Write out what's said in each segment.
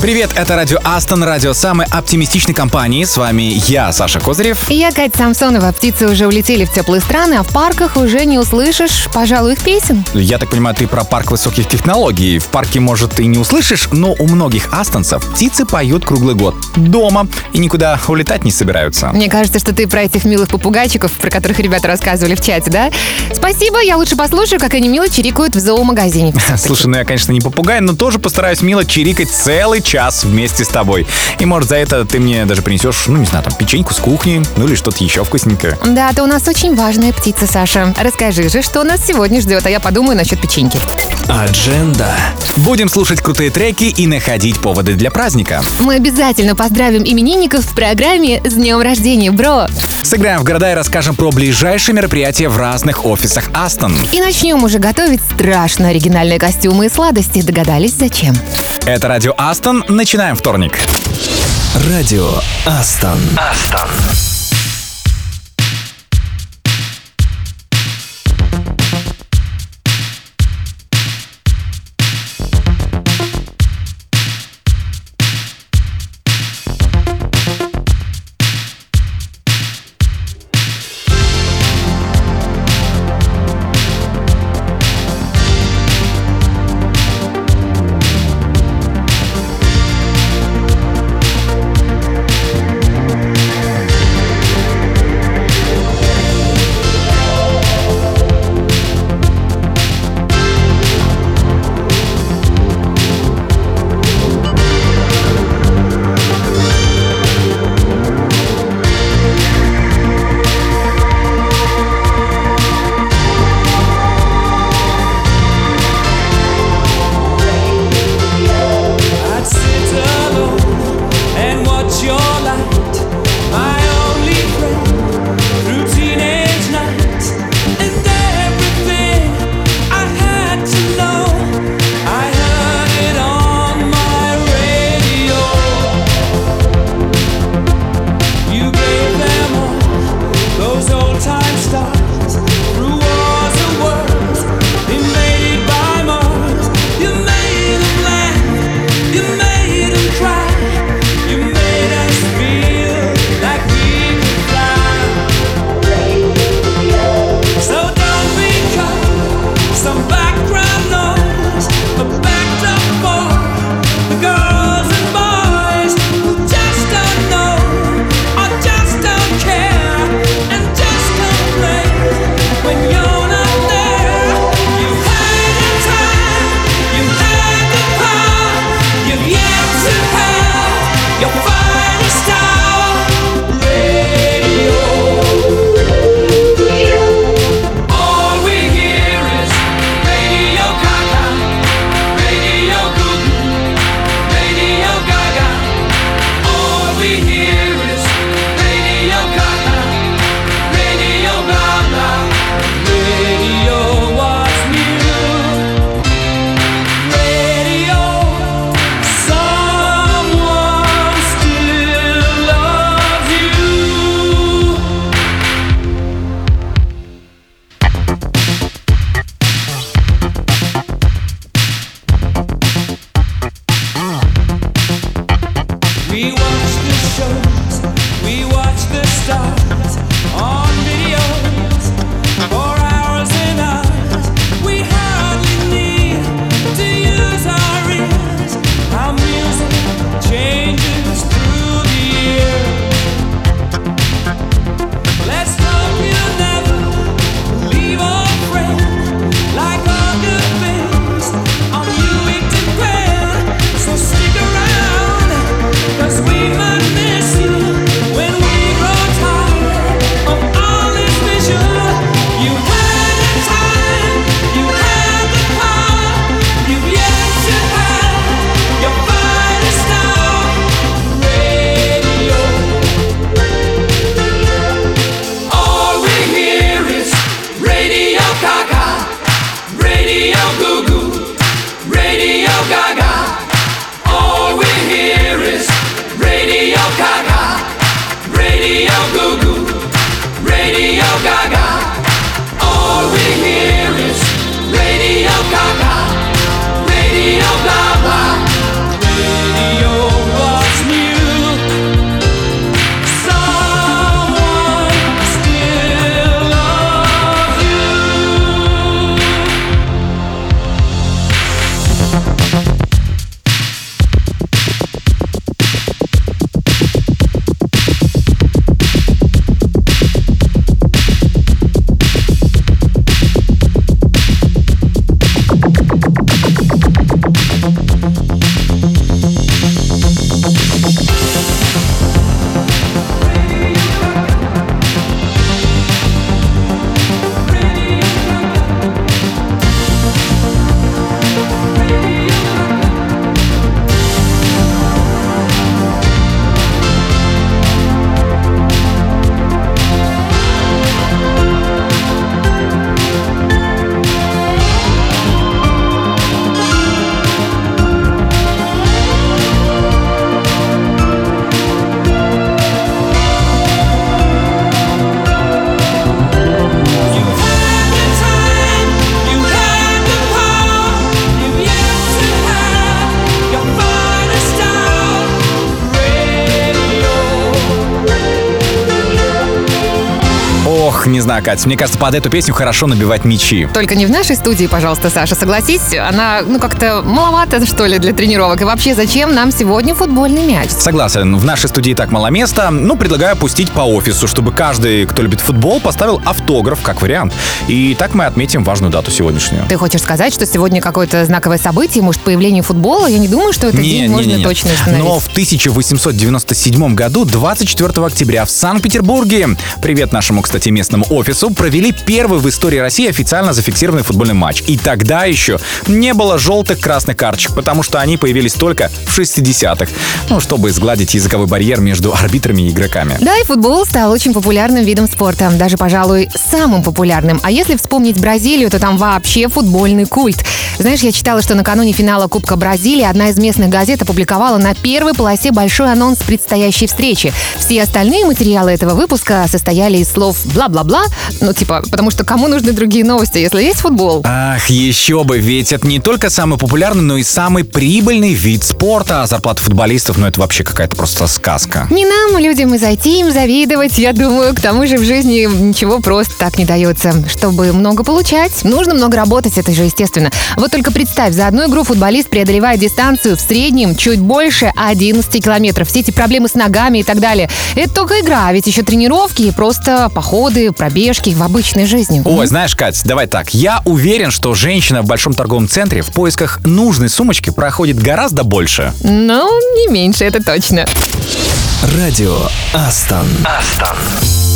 Привет, это радио Астон, радио самой оптимистичной компании. С вами я, Саша Козырев. И я, Катя Самсонова. Птицы уже улетели в теплые страны, а в парках уже не услышишь, пожалуй, их песен. Я так понимаю, ты про парк высоких технологий. В парке, может, ты не услышишь, но у многих астонцев птицы поют круглый год. Дома. И никуда улетать не собираются. Мне кажется, что ты про этих милых попугайчиков, про которых ребята рассказывали в чате, да? Спасибо, я лучше послушаю, как они мило чирикают в зоомагазине. Слушай, ну я, конечно, не попугай, но тоже постараюсь мило чирикать целый час вместе с тобой. И, может, за это ты мне даже принесешь, ну, не знаю, там, печеньку с кухни, ну или что-то еще вкусненькое. Да, ты у нас очень важная птица, Саша. Расскажи же, что нас сегодня ждет, а я подумаю насчет печеньки. Адженда. Будем слушать крутые треки и находить поводы для праздника. Мы обязательно поздравим именинников в программе «С днем рождения, бро!» Сыграем в города и расскажем про ближайшие мероприятия в разных офисах Астон. И начнем уже готовить страшно оригинальные костюмы и сладости. Догадались, зачем? Это радио Астон. Начинаем вторник. Радио Астон. Астон. Не знаю, Кать, мне кажется, под эту песню хорошо набивать мячи. Только не в нашей студии, пожалуйста, Саша. Согласись, она, ну, как-то маловато, что ли, для тренировок. И вообще, зачем нам сегодня футбольный мяч? Согласен, в нашей студии так мало места. Ну, предлагаю пустить по офису, чтобы каждый, кто любит футбол, поставил автограф как вариант. И так мы отметим важную дату сегодняшнюю. Ты хочешь сказать, что сегодня какое-то знаковое событие, может, появление футбола? Я не думаю, что этот день можно точно установить. Но в 1897 году, 24 октября, в Санкт-Петербурге, привет нашему, кстати, местному офису, провели первый в истории России официально зафиксированный футбольный матч. И тогда еще не было желтых красных карточек, потому что они появились только в 60-х. Ну, чтобы сгладить языковой барьер между арбитрами и игроками. Да, и футбол стал очень популярным видом спорта. Даже, пожалуй, самым популярным. А если вспомнить Бразилию, то там вообще футбольный культ. Знаешь, я читала, что накануне финала Кубка Бразилии одна из местных газет опубликовала на первой полосе большой анонс предстоящей встречи. Все остальные материалы этого выпуска состояли из слов бла-бла-бла, ну типа, потому что кому нужны другие новости, если есть футбол? Ах, еще бы, ведь это не только самый популярный, но и самый прибыльный вид спорта. А зарплата футболистов, ну это вообще какая-то просто сказка. Не нам, людям, и зайти им завидовать, я думаю. К тому же в жизни ничего просто так не дается. Чтобы много получать, нужно много работать, это же естественно. Вот только представь, за одну игру футболист преодолевает дистанцию в среднем чуть больше 11 километров. Все эти проблемы с ногами и так далее. Это только игра, ведь еще тренировки и просто походы, пробежки в обычной жизни. Ой, знаешь, Кать, давай так. Я уверен, что женщина в большом торговом центре в поисках нужной сумочки проходит гораздо больше. Ну, не меньше, это точно. Радио Астон. Okay,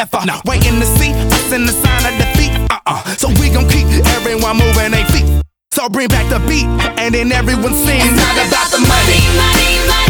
never. Waiting to see us in the sign of defeat. Uh-uh. So we gon' keep everyone moving their feet. So bring back the beat, and then everyone sings. It's not about the money, money, money. We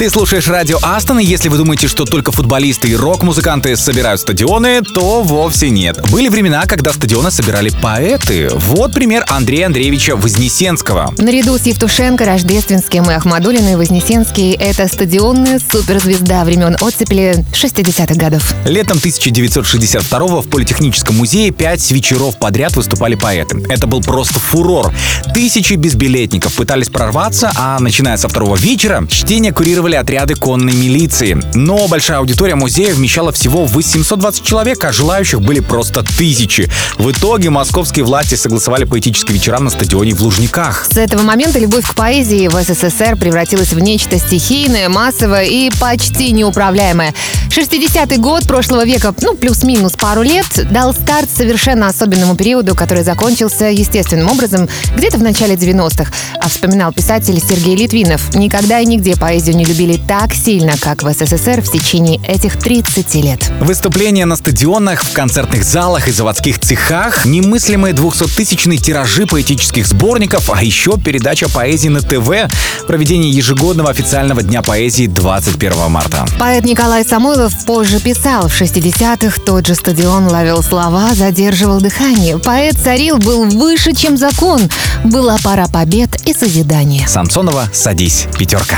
Ты слушаешь радио Астон, и если вы думаете, что только футболисты и рок-музыканты собирают стадионы, то вовсе нет. Были времена, когда стадионы собирали поэты. Вот пример Андрея Андреевича Вознесенского. Наряду с Евтушенко, Рождественским и Ахмадулиной Вознесенский — это стадионная суперзвезда времен оттепели 60-х годов. Летом 1962 в Политехническом музее пять вечеров подряд выступали поэты. Это был просто фурор. Тысячи безбилетников пытались прорваться, а начиная со второго вечера чтение курировали отряды конной милиции. Но большая аудитория музея вмещала всего 820 человек, а желающих были просто тысячи. В итоге московские власти согласовали поэтические вечера на стадионе в Лужниках. С этого момента любовь к поэзии в СССР превратилась в нечто стихийное, массовое и почти неуправляемое. 60-й год прошлого века, ну, плюс-минус пару лет, дал старт совершенно особенному периоду, который закончился естественным образом где-то в начале 90-х. А вспоминал писатель Сергей Литвинов. Никогда и нигде поэзию не любили так сильно, как в СССР в течение этих 30 лет. Выступления на стадионах, в концертных залах и заводских цехах, немыслимые 200-тысячные тиражи поэтических сборников, а еще передача поэзии на ТВ, проведение ежегодного официального дня поэзии 21 марта. Поэт Николай Самойлов позже писал, в 60-х тот же стадион ловил слова, задерживал дыхание. Поэт царил, был выше, чем закон. Была пора побед и созидания. Самсонова, садись, пятерка.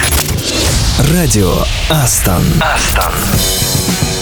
Радио Астон. Астон.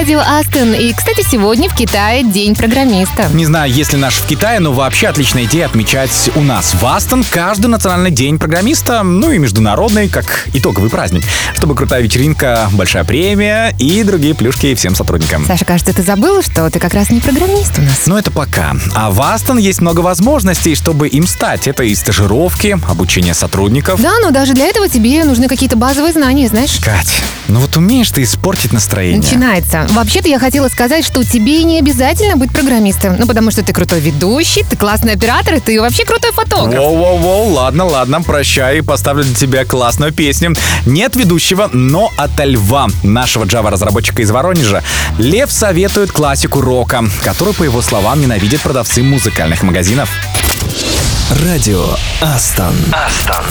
Радио Астон. И, кстати, сегодня в Китае День программиста. Не знаю, есть ли наш в Китае, но вообще отличная идея отмечать у нас в Астон каждый национальный день программиста, ну и международный, как итоговый праздник, чтобы крутая вечеринка, большая премия и другие плюшки всем сотрудникам. Саша, кажется, ты забыла, что ты как раз не программист у нас. Но это пока. А в Астон есть много возможностей, чтобы им стать. Это и стажировки, обучение сотрудников. Да, но даже для этого тебе нужны какие-то базовые знания, знаешь? Кать, ну вот умеешь ты испортить настроение. Начинается. Вообще-то я хотела сказать, что тебе не обязательно быть программистом. Ну, потому что ты крутой ведущий, ты классный оператор, и ты вообще крутой фотограф. Воу-воу-воу, ладно, ладно, прощай, поставлю для тебя классную песню. Нет ведущего, но ото льва, нашего Java-разработчика из Воронежа. Лев советует классику рока, которую, по его словам, ненавидят продавцы музыкальных магазинов. Радио Астон. Астон.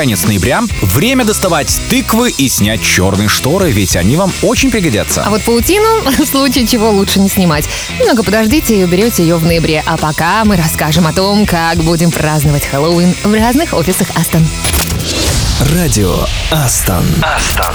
Конец ноября. Время доставать тыквы и снять черные шторы, ведь они вам очень пригодятся. А вот паутину, в случае чего, лучше не снимать. Немного подождите и уберете ее в ноябре. А пока мы расскажем о том, как будем праздновать Хэллоуин в разных офисах Астон. Радио Астон. Астон.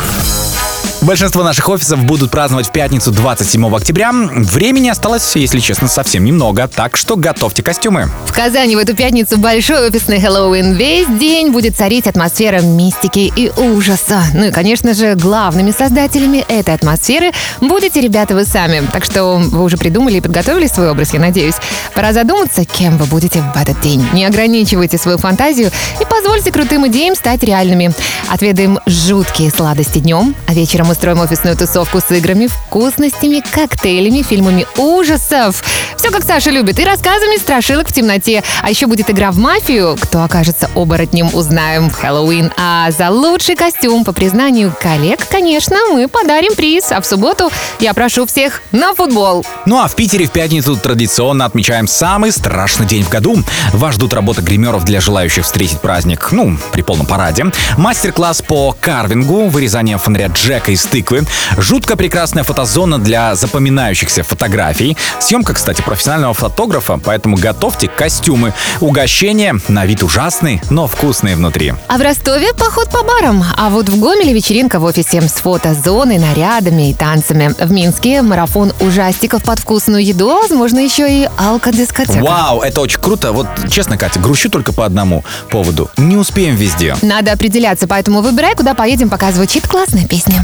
Большинство наших офисов будут праздновать в пятницу 27 октября. Времени осталось, если честно, совсем немного, так что готовьте костюмы. В Казани в эту пятницу большой офисный Хэллоуин. Весь день будет царить атмосфера мистики и ужаса. Ну и, конечно же, главными создателями этой атмосферы будете ребята вы сами. Так что вы уже придумали и подготовили свой образ, я надеюсь. Пора задуматься, кем вы будете в этот день. Не ограничивайте свою фантазию и позвольте крутым идеям стать реальными. Отведаем жуткие сладости днем, а вечером устроим офисную тусовку с играми, вкусностями, коктейлями, фильмами ужасов. Все как Саша любит, и рассказами страшилок в темноте. А еще будет игра в мафию. Кто окажется оборотнем, узнаем в Хэллоуин. А за лучший костюм, по признанию коллег, конечно, мы подарим приз. А в субботу я прошу всех на футбол. Ну а в Питере в пятницу традиционно отмечаем самый страшный день в году. Вас ждут работы гримеров для желающих встретить праздник, ну, при полном параде. Мастер-класс по карвингу, вырезание фонаря Джека из тыквы. Жутко прекрасная фотозона для запоминающихся фотографий. Съемка, кстати, профессионального фотографа, поэтому готовьте костюмы. Угощения на вид ужасные, но вкусные внутри. А в Ростове поход по барам. А вот в Гомеле вечеринка в офисе с фотозоной, нарядами и танцами. В Минске марафон ужастиков под вкусную еду, а возможно еще и алкодискотека. Вау, это очень круто. Вот честно, Катя, грущу только по одному поводу. Не успеем везде. Надо определяться, поэтому выбирай, куда поедем, пока звучит классная песня.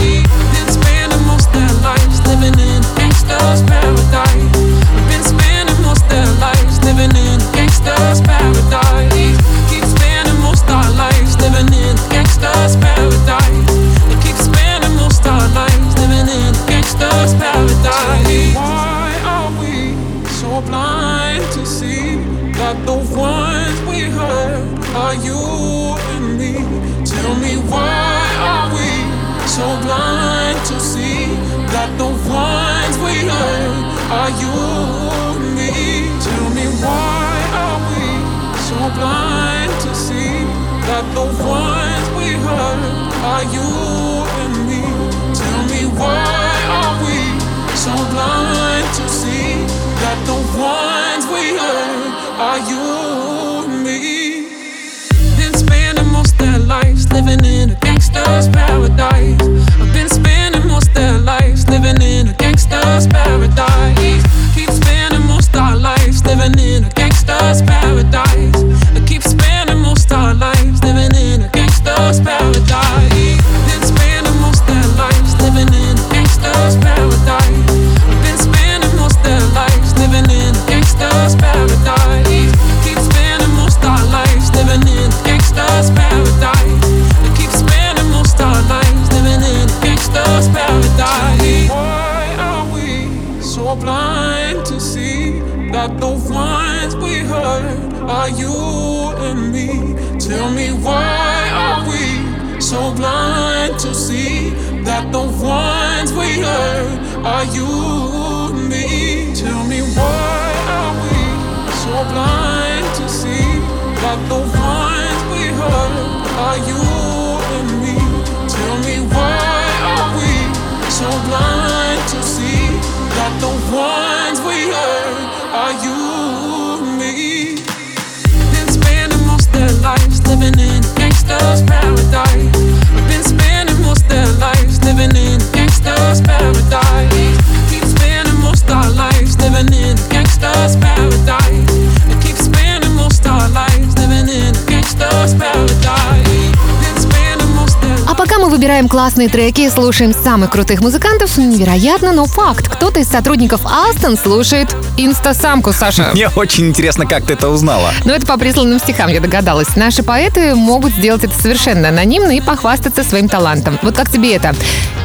so blind to see that the ones we hurt are you and me? Tell me why are we so blind to see that the ones we hurt are you and me? Tell me why are we so blind to see that the ones we hurt are you and me? Tell me why are we so blind to see that the ones we hurt are you and me? Been spending most their lives living in a gangster's are you me? Tell me why are we so blind to see that the ones we hurt are you and me? Tell me why are we so blind to see that the ones we hurt are you and me? Been spending most their lives living in gangster's paradise. Been spending most their lives living in gangster's paradise. А пока мы выбираем классные треки и слушаем самых крутых музыкантов, невероятно, но факт. Кто-то из сотрудников Астон слушает инстасамку, Саша. Мне очень интересно, как ты это узнала. Ну, это по присланным стихам, я догадалась. Наши поэты могут сделать это совершенно анонимно и похвастаться своим талантом. Вот как тебе это?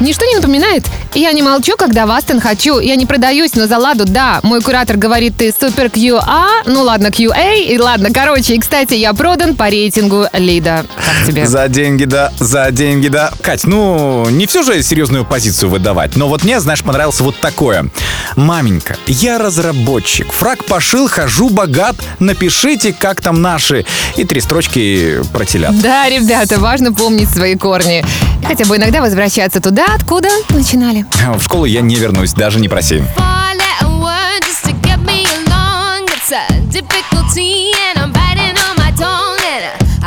Ничто не напоминает? Я не молчу, когда в Астон хочу. Я не продаюсь, но за ладу, да. Мой куратор говорит, ты супер QA. Ну ладно, QA. И ладно, короче. И, кстати, я продан по рейтингу Лида. Как тебе? За деньги, да, за деньги, да. Кать, ну, не все же серьезную позицию выдавать. Но вот мне, знаешь, понравилось вот такое. Маменька, я разработчик. Фраг пошил, хожу богат. Напишите, как там наши. И три строчки про телят. Да, ребята, важно помнить свои корни. И хотя бы иногда возвращаться туда, откуда начинали. В школу я не вернусь, даже не проси.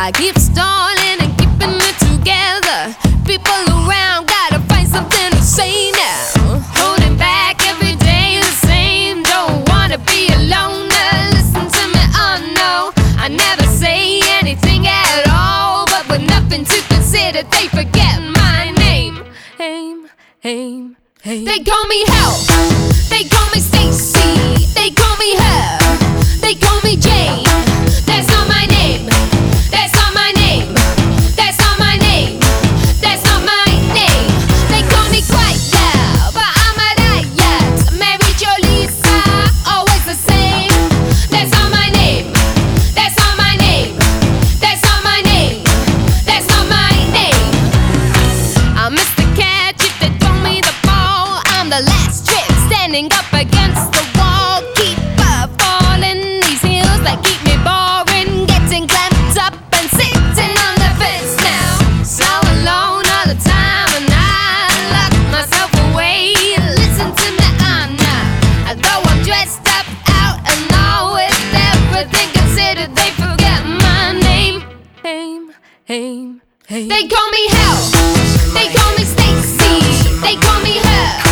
I keep stalling and keeping it together. People around They call me Hell. They call me Stacy. They call me her. They call me Hell. They call me Stacy. They call me her.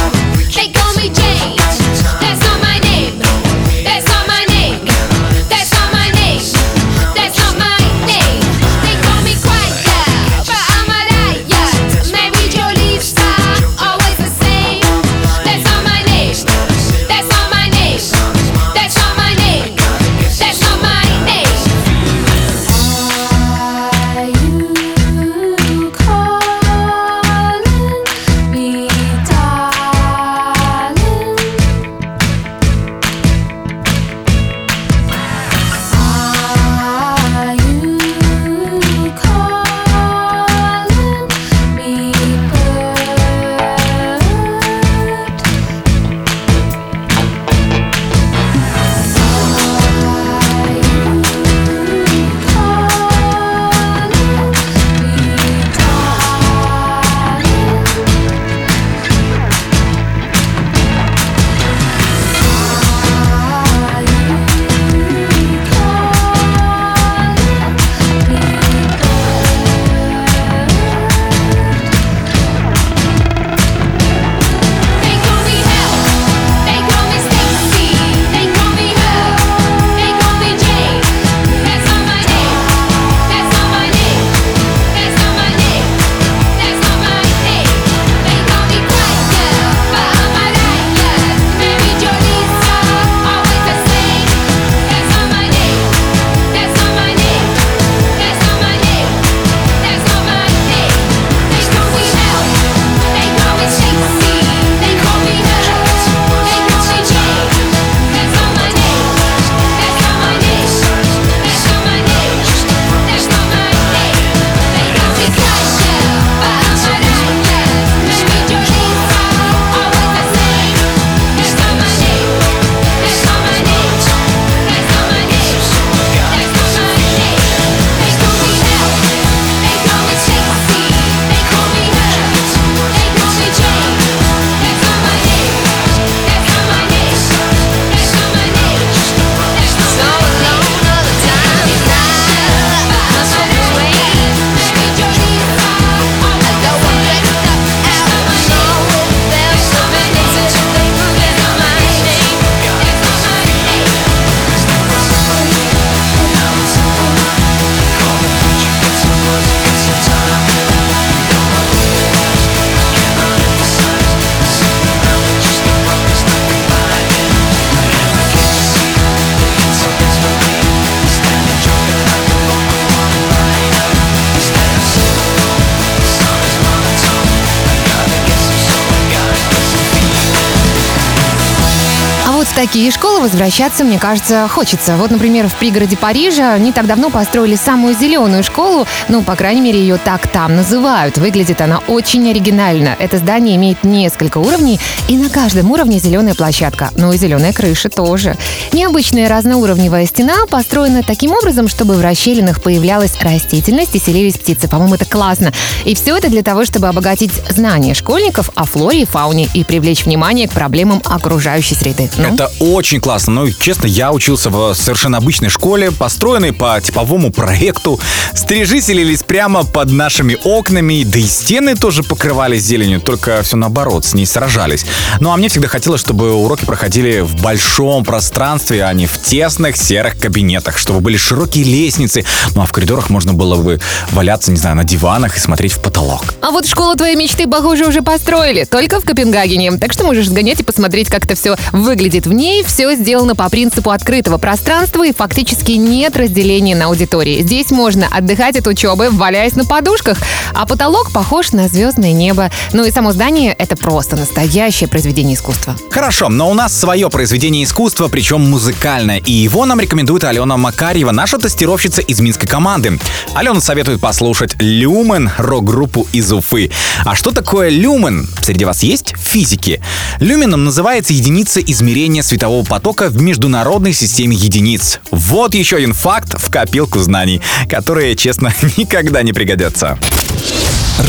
Такие школы возвращаться, мне кажется, хочется. Вот, например, в пригороде Парижа не так давно построили самую зеленую школу, ну, по крайней мере, ее так там называют. Выглядит она очень оригинально. Это здание имеет несколько уровней, и на каждом уровне зеленая площадка. Ну и зеленая крыша тоже. Необычная разноуровневая стена построена таким образом, чтобы в расщелинах появлялась растительность и селились птицы. По-моему, это классно. И все это для того, чтобы обогатить знания школьников о флоре и фауне и привлечь внимание к проблемам окружающей среды. Ну, Это очень классно. Ну, честно, я учился в совершенно обычной школе, построенной по типовому проекту. Стрижи селились прямо под нашими окнами, да и стены тоже покрывались зеленью, только все наоборот, с ней сражались. Ну, а мне всегда хотелось, чтобы уроки проходили в большом пространстве, а не в тесных серых кабинетах, чтобы были широкие лестницы, ну, а в коридорах можно было бы валяться, не знаю, на диванах и смотреть в потолок. А вот школу твоей мечты, похоже, уже построили, только в Копенгагене. Так что можешь сгонять и посмотреть, как это все выглядит. В ней все сделано по принципу открытого пространства и фактически нет разделения на аудитории. Здесь можно отдыхать от учебы, валяясь на подушках, а потолок похож на звездное небо. Ну и само здание — это просто настоящее произведение искусства. Хорошо, но у нас свое произведение искусства, причем музыкальное, и его нам рекомендует Алена Макарьева, наша тестировщица из минской команды. Алена советует послушать «Люмен» рок-группу из Уфы. А что такое люмен? Среди вас есть физики? Люменом называется единица измерения светового потока в международной системе единиц. Вот еще один факт в копилку знаний, которые, честно, никогда не пригодятся.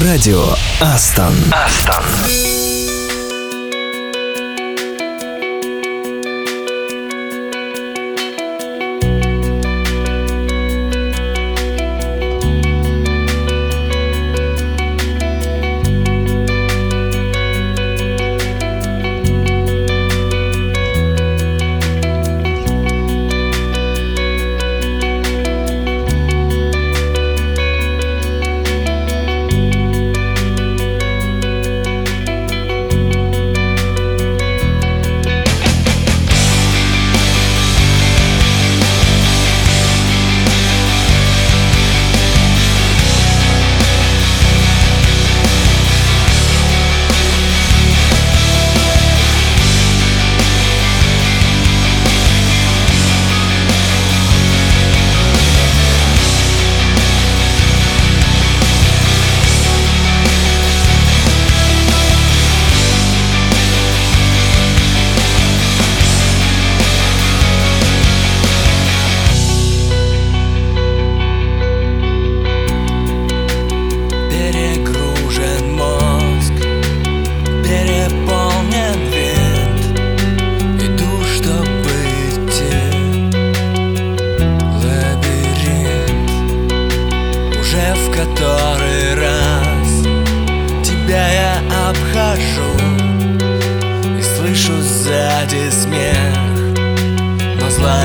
Радио Астон. Астон.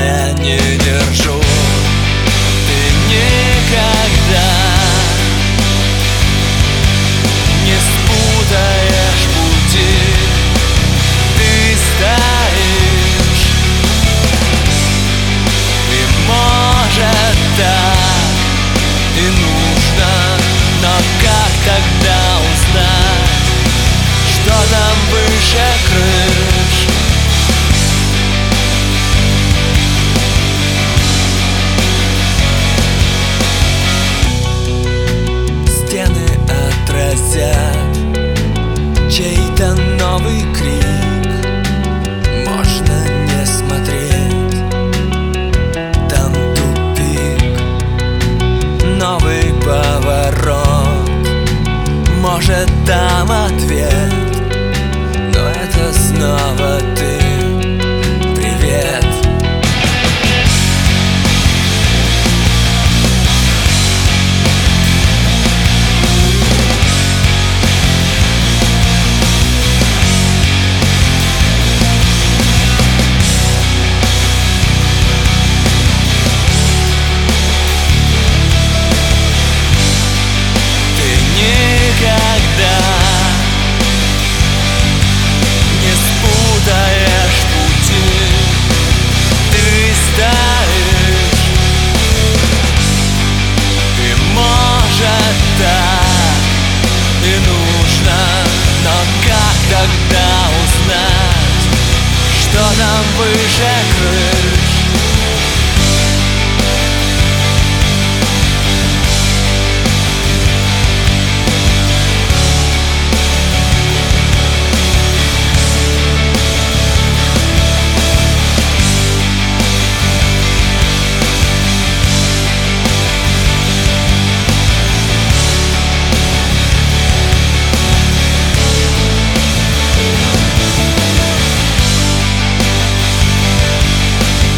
Я не держу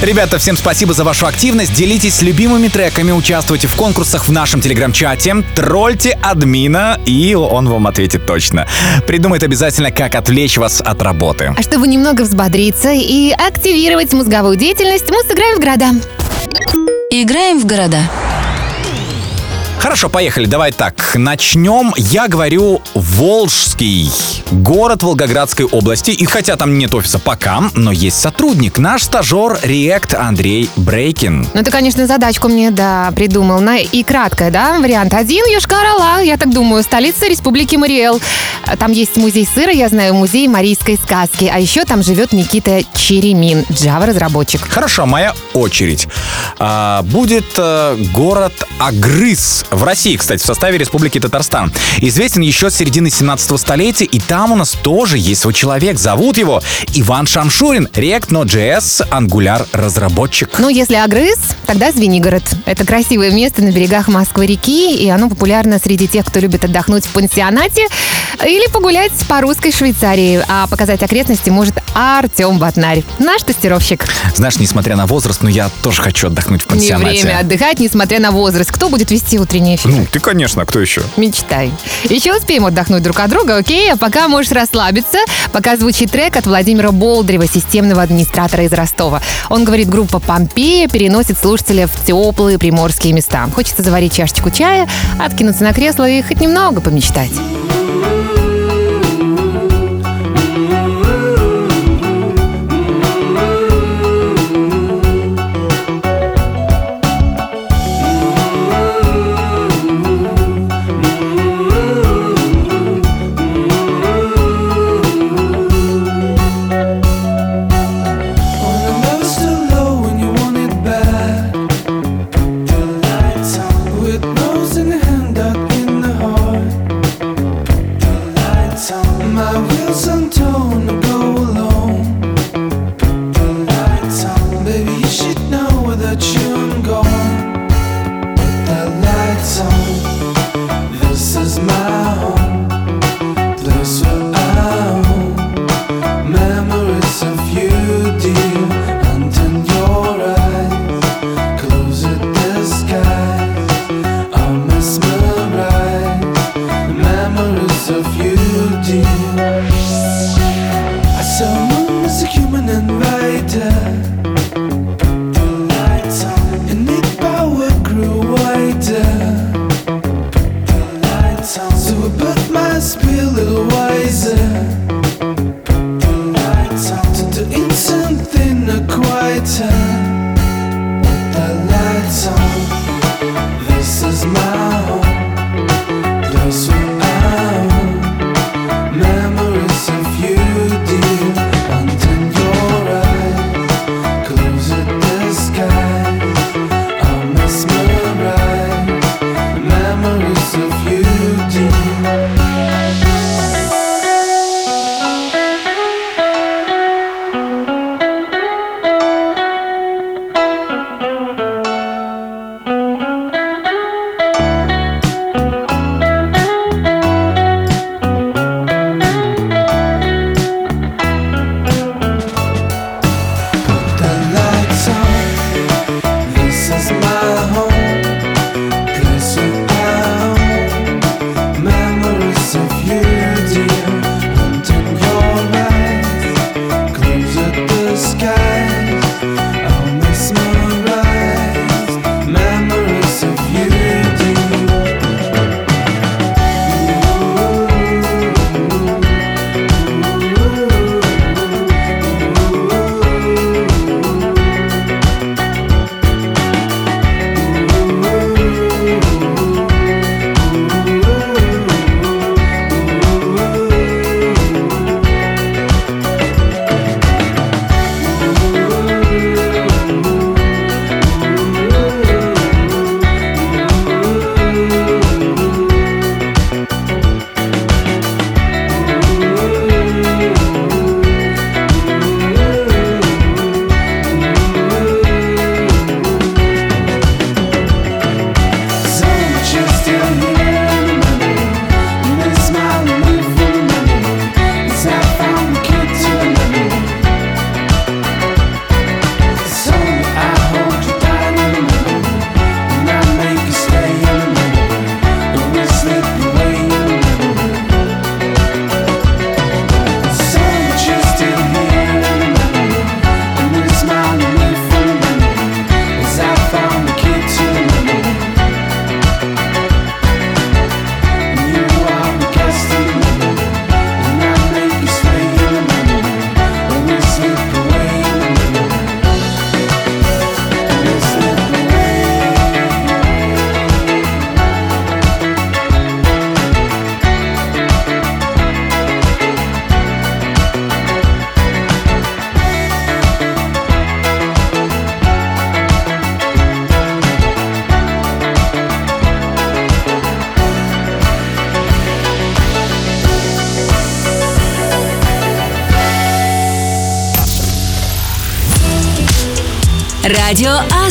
Ребята, всем спасибо за вашу активность. Делитесь любимыми треками, участвуйте в конкурсах в нашем телеграм-чате, трольте админа, и он вам ответит точно. Придумает обязательно, как отвлечь вас от работы. А чтобы немного взбодриться и активировать мозговую деятельность, мы сыграем в города. Играем в города. Хорошо, поехали. Давай так. Начнем. Я говорю Волжский. Город Волгоградской области. И хотя там нет офиса пока, но есть сотрудник. Наш стажер Реакт Андрей Брейкин. Ну, ты, конечно, задачку мне, да, придумал. На, и краткая, да? Вариант один — Йошкар-Ола, я так думаю, столица Республики Мариэл. Там есть музей сыра, я знаю, музей марийской сказки. А еще там живет Никита Черемин, Java-разработчик. Хорошо, моя очередь. А, будет э, город Агрыз в России, кстати, в составе Республики Татарстан. Известен еще с середины 17 столетия, и там у нас тоже есть свой человек. Зовут его Иван Шамшурин, React Node.js Angular разработчик. Ну, если Агрыз, тогда Звенигород. Это красивое место на берегах Москвы-реки, и оно популярно среди тех, кто любит отдохнуть в пансионате или погулять по русской Швейцарии. А показать окрестности может Артем Батнарь, наш тестировщик. Знаешь, несмотря на возраст, но я тоже хочу отдохнуть в Не пансионате. время отдыхать, несмотря на возраст. Кто будет вести утренний эфир? Ну, ты, конечно, а кто еще? Мечтай. Еще успеем отдохнуть друг от друга, окей? А пока можешь расслабиться, пока звучит трек от Владимира Болдрева, системного администратора из Ростова. Он говорит, группа «Помпея» переносит слушателя в теплые приморские места. Хочется заварить чашечку чая, откинуться на кресло и хоть немного помечтать.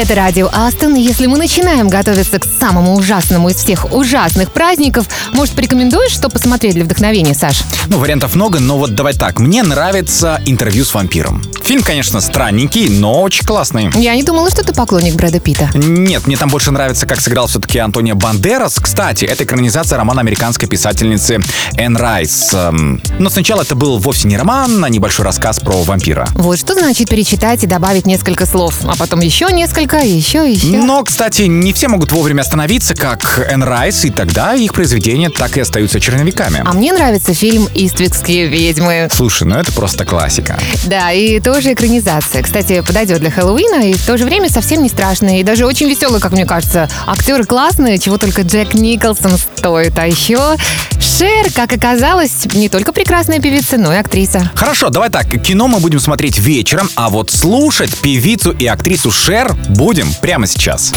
Это радио Астон. Если мы начинаем готовиться к самому ужасному из всех ужасных праздников, может, порекомендуешь, что посмотреть для вдохновения, Саш? Ну, вариантов много, но вот давай так. Мне нравится интервью с вампиром. Фильм, конечно, странненький, но очень классный. Я не думала, что ты поклонник Брэда Питта. Нет, мне там больше нравится, как сыграл все-таки Антонио Бандерас. Кстати, это экранизация романа американской писательницы Энн Райс. Эм, Но сначала это был вовсе не роман, а небольшой рассказ про вампира. Вот что значит перечитать и добавить несколько слов, а потом еще несколько, и еще, еще. Но, кстати, не все могут вовремя остановиться, как Энн Райс, и тогда их произведения так и остаются черновиками. А мне нравится фильм «Иствикские ведьмы». Слушай, ну это просто классика. Да, и тоже экранизация. Кстати, подойдет для Хэллоуина и в то же время совсем не страшная. И даже очень веселая, как мне кажется. Актеры классные, чего только Джек Николсон стоит. А еще Шер, как оказалось, не только прекрасная певица, но и актриса. Хорошо, давай так, кино мы будем смотреть вечером, а вот слушать певицу и актрису Шер будем прямо сейчас.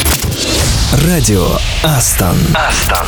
Радио Астон. Астон.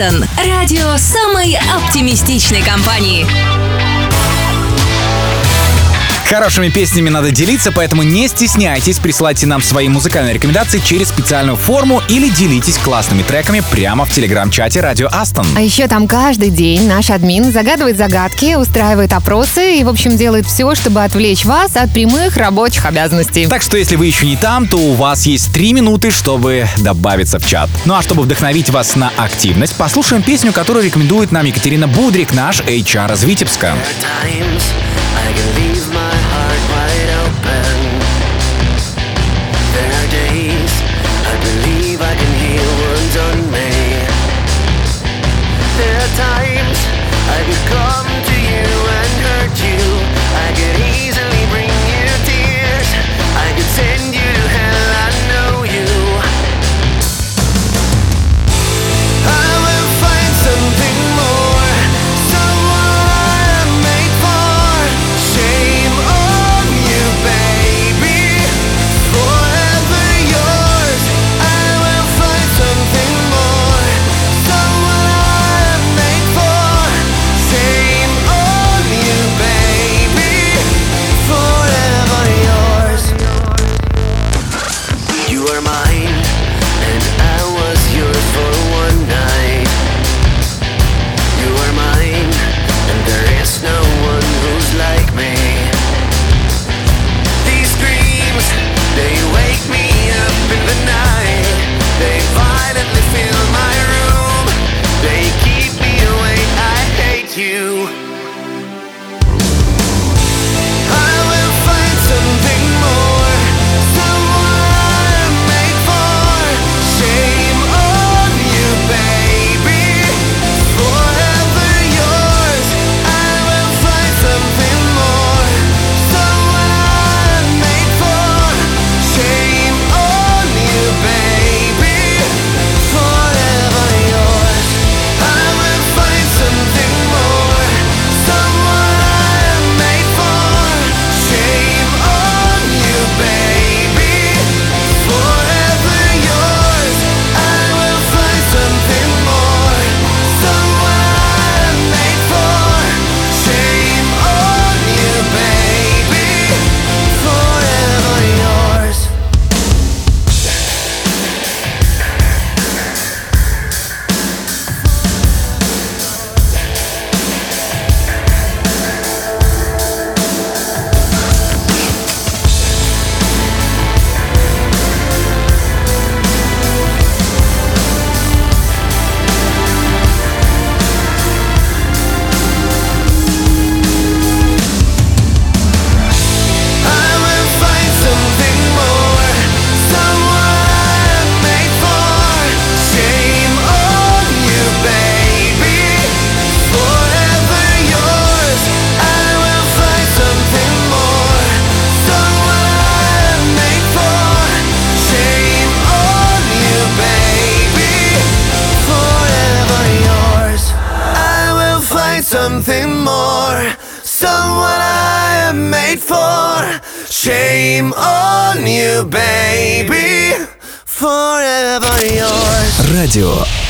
Астон. Радио самой оптимистичной компании. Хорошими песнями надо делиться, поэтому не стесняйтесь, присылайте нам свои музыкальные рекомендации через специальную форму или делитесь классными треками прямо в телеграм-чате Радио Астон. А еще там каждый день наш админ загадывает загадки, устраивает опросы и, в общем, делает все, чтобы отвлечь вас от прямых рабочих обязанностей. Так что если вы еще не там, то у вас есть три минуты, чтобы добавиться в чат. Ну а чтобы вдохновить вас на активность, послушаем песню, которую рекомендует нам Екатерина Будрик, наш HR из Витебска. times I can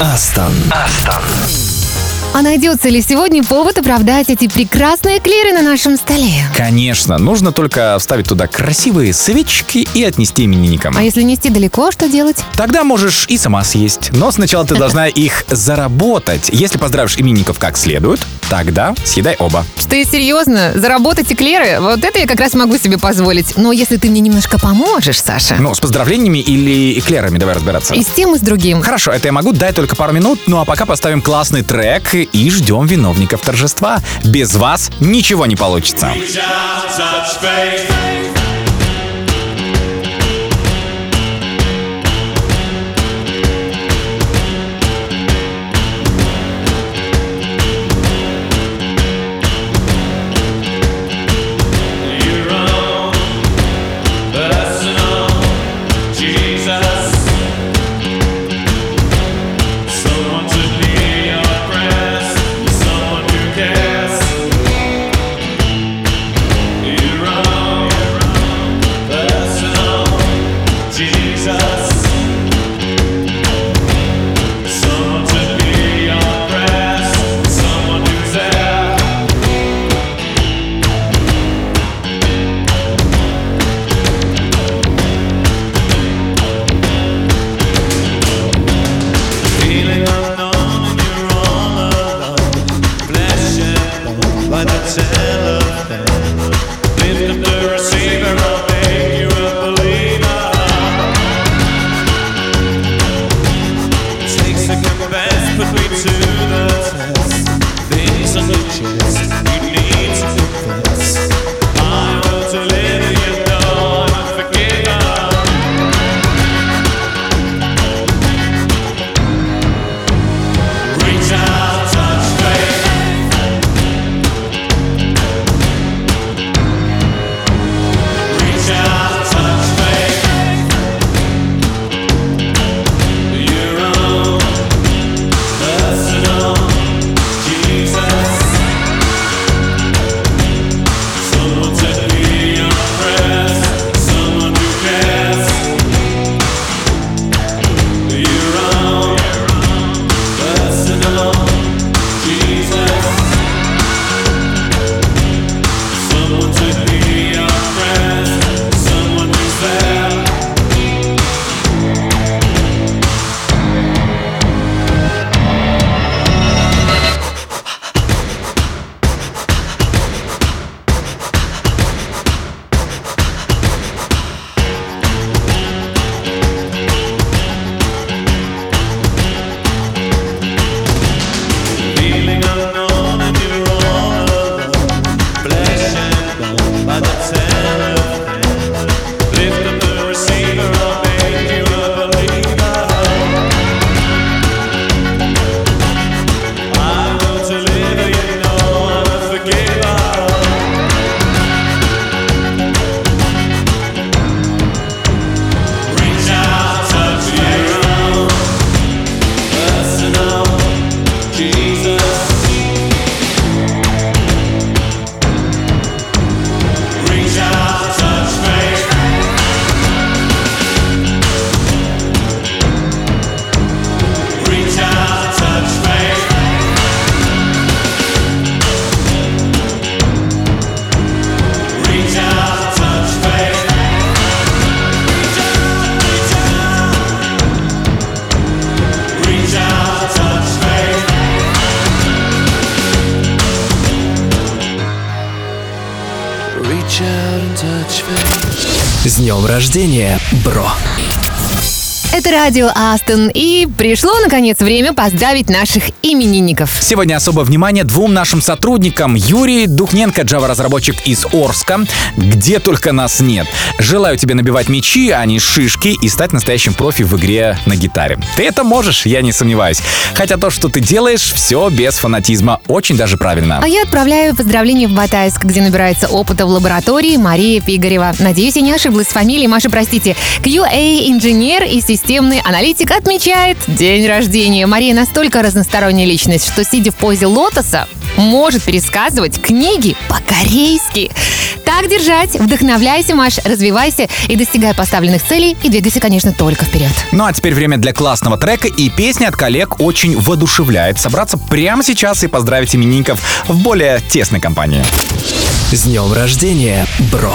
Астон. А найдется ли сегодня повод оправдать эти прекрасные клиры на нашем столе? Конечно, нужно только вставить туда красивые свечки и отнести именинникам. А если нести далеко, что делать? Тогда можешь и сама съесть. Но сначала ты должна их заработать. Если поздравишь именинников как следует, тогда съедай оба. Что и серьезно, заработать эклеры, вот это я как раз могу себе позволить. Но если ты мне немножко поможешь, Саша, Ну, с поздравлениями или эклерами давай разбираться. и с тем, и с другим. Хорошо, это я могу дать только пару минут, ну а пока поставим классный трек и ждем виновников торжества. Без вас ничего не получится. Рождения, бро! Это радио Астон, и пришло, наконец, время поздравить наших именинников. Сегодня особое внимание двум нашим сотрудникам. Юрий Духненко, Java-разработчик из Орска. Где только нас нет. Желаю тебе набивать мячи, а не шишки, и стать настоящим профи в игре на гитаре. Ты это можешь, я не сомневаюсь. Хотя то, что ты делаешь, все без фанатизма. Очень даже правильно. А я отправляю поздравления в Батайск, где набирается опыта в лаборатории Мария Пигарева. Надеюсь, я не ошиблась с фамилией. Маша, простите. QA-инженер и системный аналитик отмечает день рождения. Мария настолько разносторонняя личность, что, сидя в позе лотоса, может пересказывать книги по-корейски. Так держать. Вдохновляйся, Маш, развивайся и достигай поставленных целей. И двигайся, конечно, только вперед. Ну а теперь время для классного трека, и песня от коллег очень воодушевляет собраться прямо сейчас и поздравить именинников в более тесной компании. С днем рождения, бро!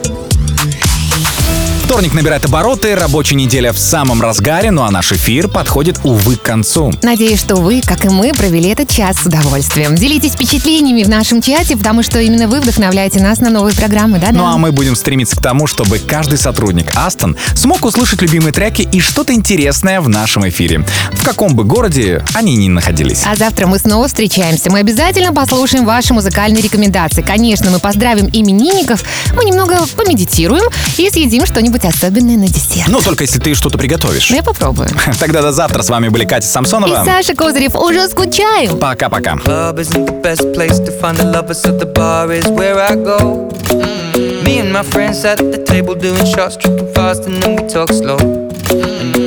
Вторник набирает обороты, рабочая неделя в самом разгаре, ну а наш эфир подходит, увы, к концу. Надеюсь, что вы, как и мы, провели этот час с удовольствием. Делитесь впечатлениями в нашем чате, потому что именно вы вдохновляете нас на новые программы, да-да? Ну а мы будем стремиться к тому, чтобы каждый сотрудник Астон смог услышать любимые треки и что-то интересное в нашем эфире. В каком бы городе они ни находились. А завтра мы снова встречаемся. Мы обязательно послушаем ваши музыкальные рекомендации. Конечно, мы поздравим именинников, мы немного помедитируем и съедим что-нибудь особенное на десерт. Ну, только если ты что-то приготовишь. Ну, я попробую. Тогда до завтра. С вами были Катя И Самсонова. Саша Козырев. Уже скучаю. Пока-пока. Mm. Me and my friends at the table doing shots, tripping fast, and then we talk slow.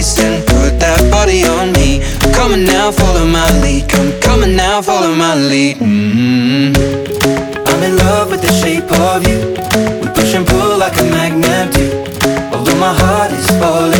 and put that body on me. coming now, follow my lead. Come coming now, follow my lead. mm I'm in love with the shape of you. We push and pull like a magnet do. Although my heart is falling